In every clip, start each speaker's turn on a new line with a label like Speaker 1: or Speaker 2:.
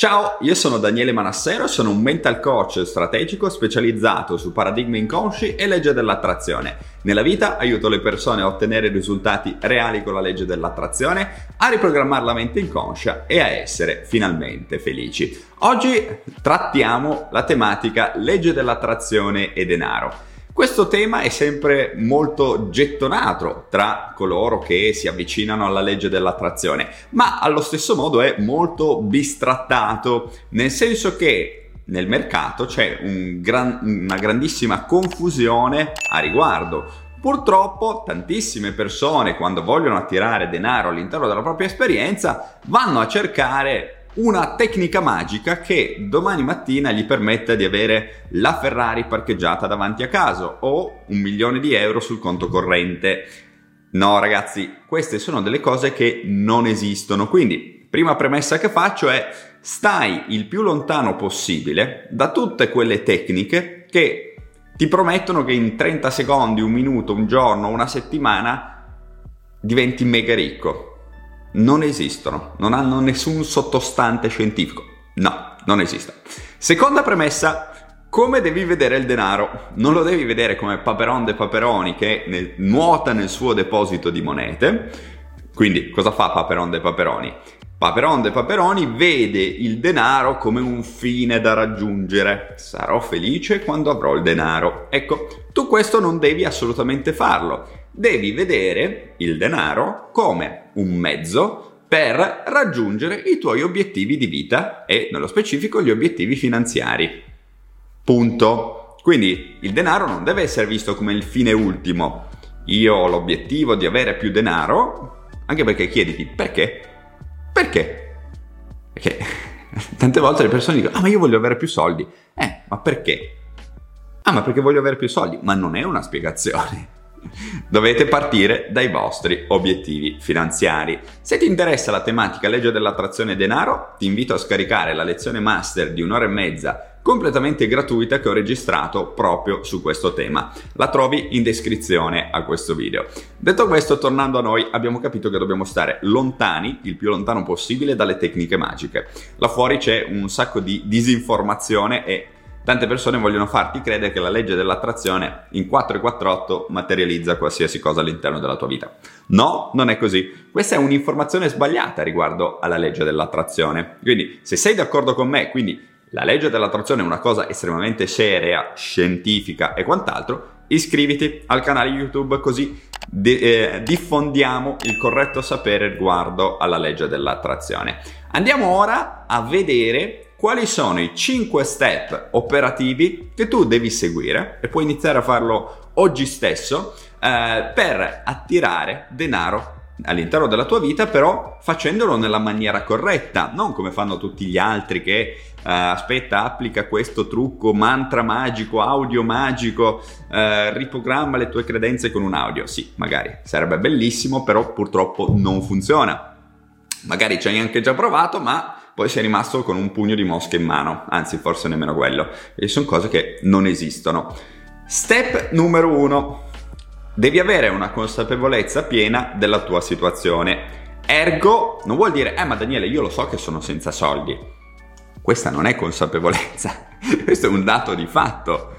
Speaker 1: Ciao, io sono Daniele Manassero, sono un mental coach strategico specializzato su paradigmi inconsci e legge dell'attrazione. Nella vita aiuto le persone a ottenere risultati reali con la legge dell'attrazione, a riprogrammare la mente inconscia e a essere finalmente felici. Oggi trattiamo la tematica legge dell'attrazione e denaro. Questo tema è sempre molto gettonato tra coloro che si avvicinano alla legge dell'attrazione, ma allo stesso modo è molto bistrattato, nel senso che nel mercato c'è un gran, una grandissima confusione a riguardo. Purtroppo tantissime persone quando vogliono attirare denaro all'interno della propria esperienza vanno a cercare una tecnica magica che domani mattina gli permetta di avere la Ferrari parcheggiata davanti a casa o un milione di euro sul conto corrente. No ragazzi, queste sono delle cose che non esistono, quindi prima premessa che faccio è stai il più lontano possibile da tutte quelle tecniche che ti promettono che in 30 secondi, un minuto, un giorno, una settimana diventi mega ricco non esistono, non hanno nessun sottostante scientifico. No, non esistono. Seconda premessa, come devi vedere il denaro? Non lo devi vedere come Paperon de Paperoni che nel, nuota nel suo deposito di monete. Quindi cosa fa Paperon de Paperoni? Paperon de Paperoni vede il denaro come un fine da raggiungere. Sarò felice quando avrò il denaro. Ecco, tu questo non devi assolutamente farlo devi vedere il denaro come un mezzo per raggiungere i tuoi obiettivi di vita e nello specifico gli obiettivi finanziari. Punto. Quindi il denaro non deve essere visto come il fine ultimo. Io ho l'obiettivo di avere più denaro, anche perché chiediti perché? Perché? Perché tante volte le persone dicono, ah ma io voglio avere più soldi. Eh, ma perché? Ah, ma perché voglio avere più soldi? Ma non è una spiegazione. Dovete partire dai vostri obiettivi finanziari. Se ti interessa la tematica legge dell'attrazione denaro, ti invito a scaricare la lezione master di un'ora e mezza completamente gratuita che ho registrato proprio su questo tema. La trovi in descrizione a questo video. Detto questo, tornando a noi, abbiamo capito che dobbiamo stare lontani, il più lontano possibile, dalle tecniche magiche. Là fuori c'è un sacco di disinformazione e Tante persone vogliono farti credere che la legge dell'attrazione in 448 materializza qualsiasi cosa all'interno della tua vita. No, non è così. Questa è un'informazione sbagliata riguardo alla legge dell'attrazione. Quindi, se sei d'accordo con me, quindi la legge dell'attrazione è una cosa estremamente seria, scientifica e quant'altro, iscriviti al canale YouTube così de- eh, diffondiamo il corretto sapere riguardo alla legge dell'attrazione. Andiamo ora a vedere quali sono i 5 step operativi che tu devi seguire e puoi iniziare a farlo oggi stesso eh, per attirare denaro all'interno della tua vita, però facendolo nella maniera corretta, non come fanno tutti gli altri che eh, aspetta, applica questo trucco, mantra magico, audio magico, eh, riprogramma le tue credenze con un audio. Sì, magari sarebbe bellissimo, però purtroppo non funziona. Magari ci hai anche già provato, ma poi sei rimasto con un pugno di mosche in mano, anzi forse nemmeno quello, e sono cose che non esistono. Step numero uno. Devi avere una consapevolezza piena della tua situazione. Ergo, non vuol dire, eh ma Daniele, io lo so che sono senza soldi. Questa non è consapevolezza, questo è un dato di fatto.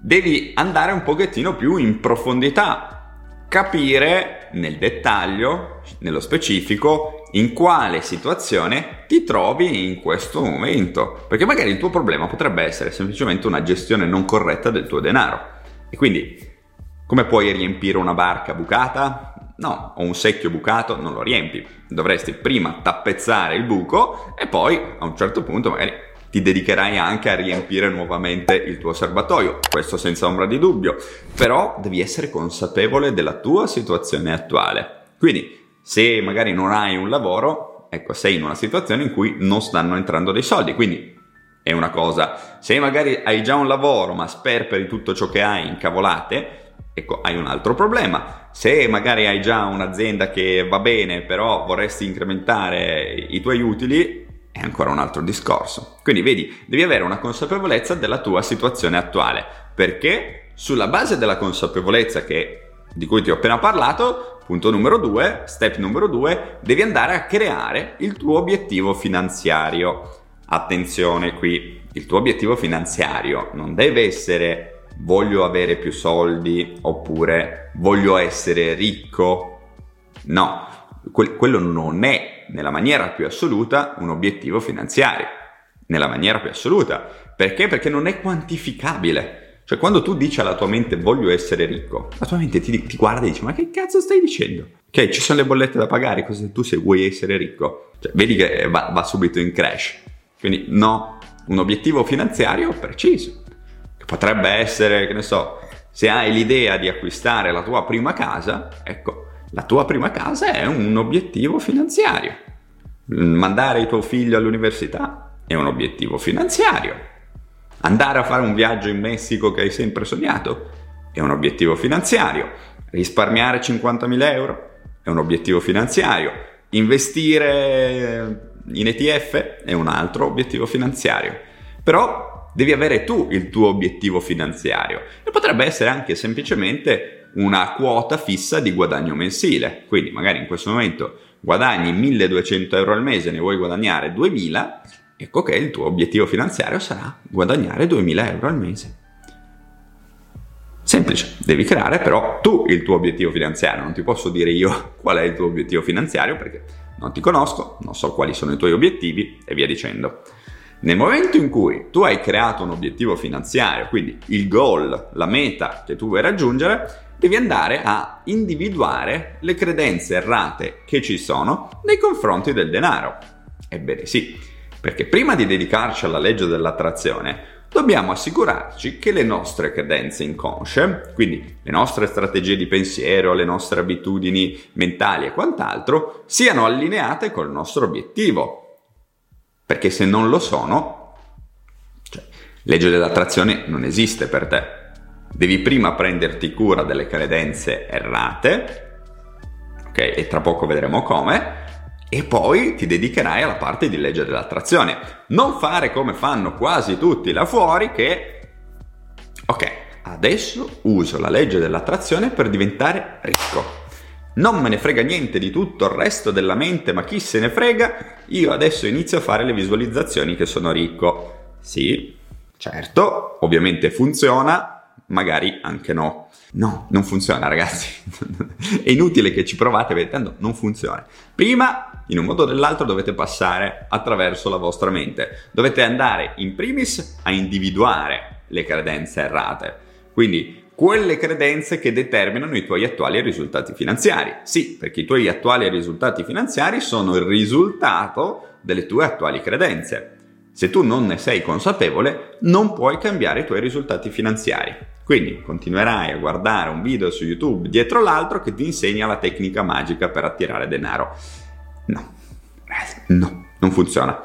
Speaker 1: Devi andare un pochettino più in profondità, capire nel dettaglio, nello specifico, in quale situazione ti trovi in questo momento. Perché magari il tuo problema potrebbe essere semplicemente una gestione non corretta del tuo denaro. E quindi, come puoi riempire una barca bucata? No, o un secchio bucato non lo riempi. Dovresti prima tappezzare il buco e poi a un certo punto magari ti dedicherai anche a riempire nuovamente il tuo serbatoio, questo senza ombra di dubbio, però devi essere consapevole della tua situazione attuale. Quindi, se magari non hai un lavoro, ecco, sei in una situazione in cui non stanno entrando dei soldi, quindi è una cosa. Se magari hai già un lavoro, ma sperperi tutto ciò che hai in cavolate, ecco, hai un altro problema. Se magari hai già un'azienda che va bene, però vorresti incrementare i tuoi utili, è ancora un altro discorso. Quindi vedi, devi avere una consapevolezza della tua situazione attuale, perché sulla base della consapevolezza che, di cui ti ho appena parlato, punto numero due, step numero due, devi andare a creare il tuo obiettivo finanziario. attenzione qui, il tuo obiettivo finanziario non deve essere voglio avere più soldi oppure voglio essere ricco. No, que- quello non è nella maniera più assoluta un obiettivo finanziario. Nella maniera più assoluta. Perché? Perché non è quantificabile. Cioè, quando tu dici alla tua mente voglio essere ricco, la tua mente ti, ti guarda e dice: Ma che cazzo stai dicendo? Ok, ci sono le bollette da pagare, cosa tu se vuoi essere ricco? Cioè, vedi che va, va subito in crash. Quindi, no, un obiettivo finanziario preciso. Che potrebbe essere, che ne so, se hai l'idea di acquistare la tua prima casa, ecco, la tua prima casa è un obiettivo finanziario. Mandare tuo figlio all'università è un obiettivo finanziario. Andare a fare un viaggio in Messico che hai sempre sognato è un obiettivo finanziario. Risparmiare 50.000 euro è un obiettivo finanziario. Investire in ETF è un altro obiettivo finanziario. Però devi avere tu il tuo obiettivo finanziario e potrebbe essere anche semplicemente una quota fissa di guadagno mensile. Quindi magari in questo momento guadagni 1200 euro al mese, ne vuoi guadagnare 2000, ecco che il tuo obiettivo finanziario sarà guadagnare 2000 euro al mese. Semplice, devi creare però tu il tuo obiettivo finanziario, non ti posso dire io qual è il tuo obiettivo finanziario perché non ti conosco, non so quali sono i tuoi obiettivi e via dicendo. Nel momento in cui tu hai creato un obiettivo finanziario, quindi il goal, la meta che tu vuoi raggiungere, devi andare a individuare le credenze errate che ci sono nei confronti del denaro. Ebbene sì, perché prima di dedicarci alla legge dell'attrazione, dobbiamo assicurarci che le nostre credenze inconsce, quindi le nostre strategie di pensiero, le nostre abitudini mentali e quant'altro, siano allineate col nostro obiettivo. Perché se non lo sono, cioè, legge dell'attrazione non esiste per te. Devi prima prenderti cura delle credenze errate, ok? E tra poco vedremo come. E poi ti dedicherai alla parte di legge dell'attrazione. Non fare come fanno quasi tutti là fuori che, ok, adesso uso la legge dell'attrazione per diventare ricco. Non me ne frega niente di tutto il resto della mente, ma chi se ne frega, io adesso inizio a fare le visualizzazioni che sono ricco. Sì, certo, ovviamente funziona, magari anche no. No, non funziona ragazzi. è inutile che ci provate perché tanto non funziona. Prima, in un modo o nell'altro, dovete passare attraverso la vostra mente. Dovete andare in primis a individuare le credenze errate. Quindi quelle credenze che determinano i tuoi attuali risultati finanziari. Sì, perché i tuoi attuali risultati finanziari sono il risultato delle tue attuali credenze. Se tu non ne sei consapevole, non puoi cambiare i tuoi risultati finanziari. Quindi continuerai a guardare un video su YouTube dietro l'altro che ti insegna la tecnica magica per attirare denaro. No, no, non funziona.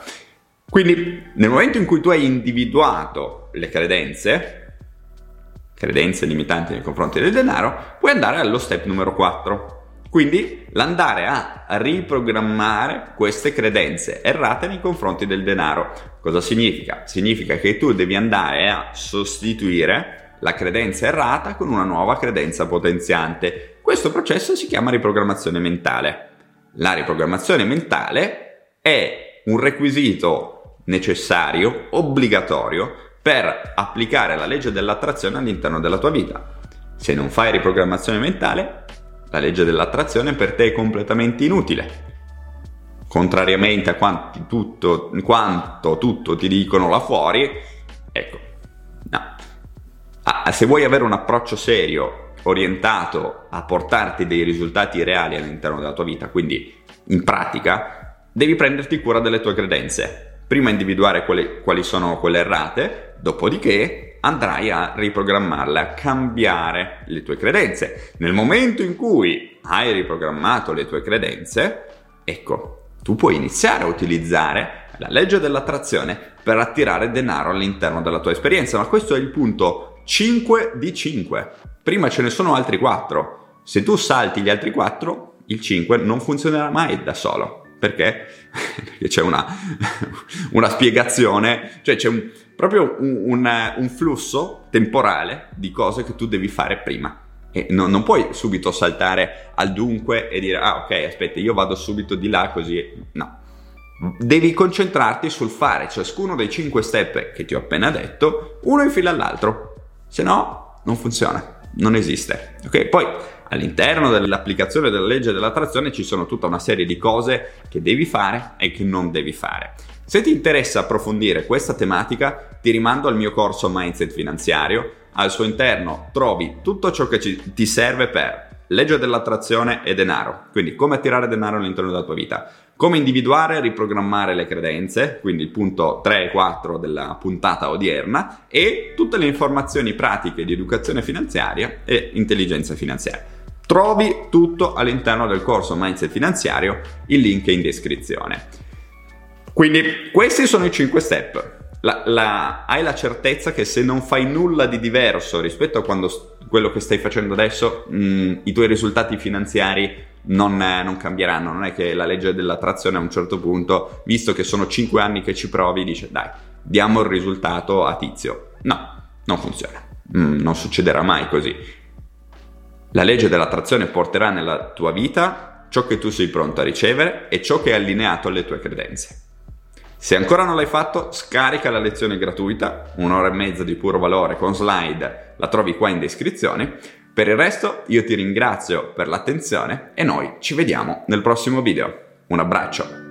Speaker 1: Quindi nel momento in cui tu hai individuato le credenze, credenze limitanti nei confronti del denaro, puoi andare allo step numero 4. Quindi l'andare a riprogrammare queste credenze errate nei confronti del denaro. Cosa significa? Significa che tu devi andare a sostituire la credenza errata con una nuova credenza potenziante. Questo processo si chiama riprogrammazione mentale. La riprogrammazione mentale è un requisito necessario, obbligatorio, per applicare la legge dell'attrazione all'interno della tua vita. Se non fai riprogrammazione mentale, la legge dell'attrazione per te è completamente inutile. Contrariamente a tutto, quanto tutto ti dicono là fuori, ecco, no, Ah, se vuoi avere un approccio serio, orientato a portarti dei risultati reali all'interno della tua vita, quindi in pratica, devi prenderti cura delle tue credenze. Prima individuare quali, quali sono quelle errate, dopodiché andrai a riprogrammarle, a cambiare le tue credenze. Nel momento in cui hai riprogrammato le tue credenze, ecco, tu puoi iniziare a utilizzare la legge dell'attrazione per attirare denaro all'interno della tua esperienza, ma questo è il punto 5 di 5. Prima ce ne sono altri 4. Se tu salti gli altri 4, il 5 non funzionerà mai da solo. Perché? Perché c'è una, una spiegazione, cioè c'è un, proprio un, un, un, flusso temporale di cose che tu devi fare prima. E no, non puoi subito saltare al dunque e dire, ah ok, aspetta, io vado subito di là così. No. devi concentrarti sul fare ciascuno dei 5 step che ti ho appena detto, uno in fila all'altro. Se no, non funziona, non esiste. Ok? Poi all'interno dell'applicazione della legge dell'attrazione ci sono tutta una serie di cose che devi fare e che non devi fare. Se ti interessa approfondire questa tematica, ti rimando al mio corso Mindset finanziario. Al suo interno trovi tutto ciò che ci, ti serve per legge dell'attrazione e denaro, quindi come attirare denaro all'interno della tua vita, come individuare e riprogrammare le credenze, quindi il punto 3 e 4 della puntata odierna, e tutte le informazioni pratiche di educazione finanziaria e intelligenza finanziaria. Trovi tutto all'interno del corso Mindset Finanziario, il link è in descrizione. Quindi questi sono i 5 step. La, la, hai la certezza che se non fai nulla di diverso rispetto a quando, quello che stai facendo adesso, mh, mm, i tuoi risultati finanziari non, non, cambieranno. Non è che la legge dell'attrazione a un certo punto, visto che sono 5 anni che ci provi, dice dai, diamo il risultato a tizio. No, non funziona. Mm, non succederà mai così. La legge dell'attrazione porterà nella tua vita ciò che tu sei pronto a ricevere e ciò che è allineato alle tue credenze. Se ancora non l'hai fatto, scarica la lezione gratuita, un'ora e mezza di puro valore con slide, la trovi qua in descrizione. Per il resto io ti ringrazio per l'attenzione e noi ci vediamo nel prossimo video. Un abbraccio!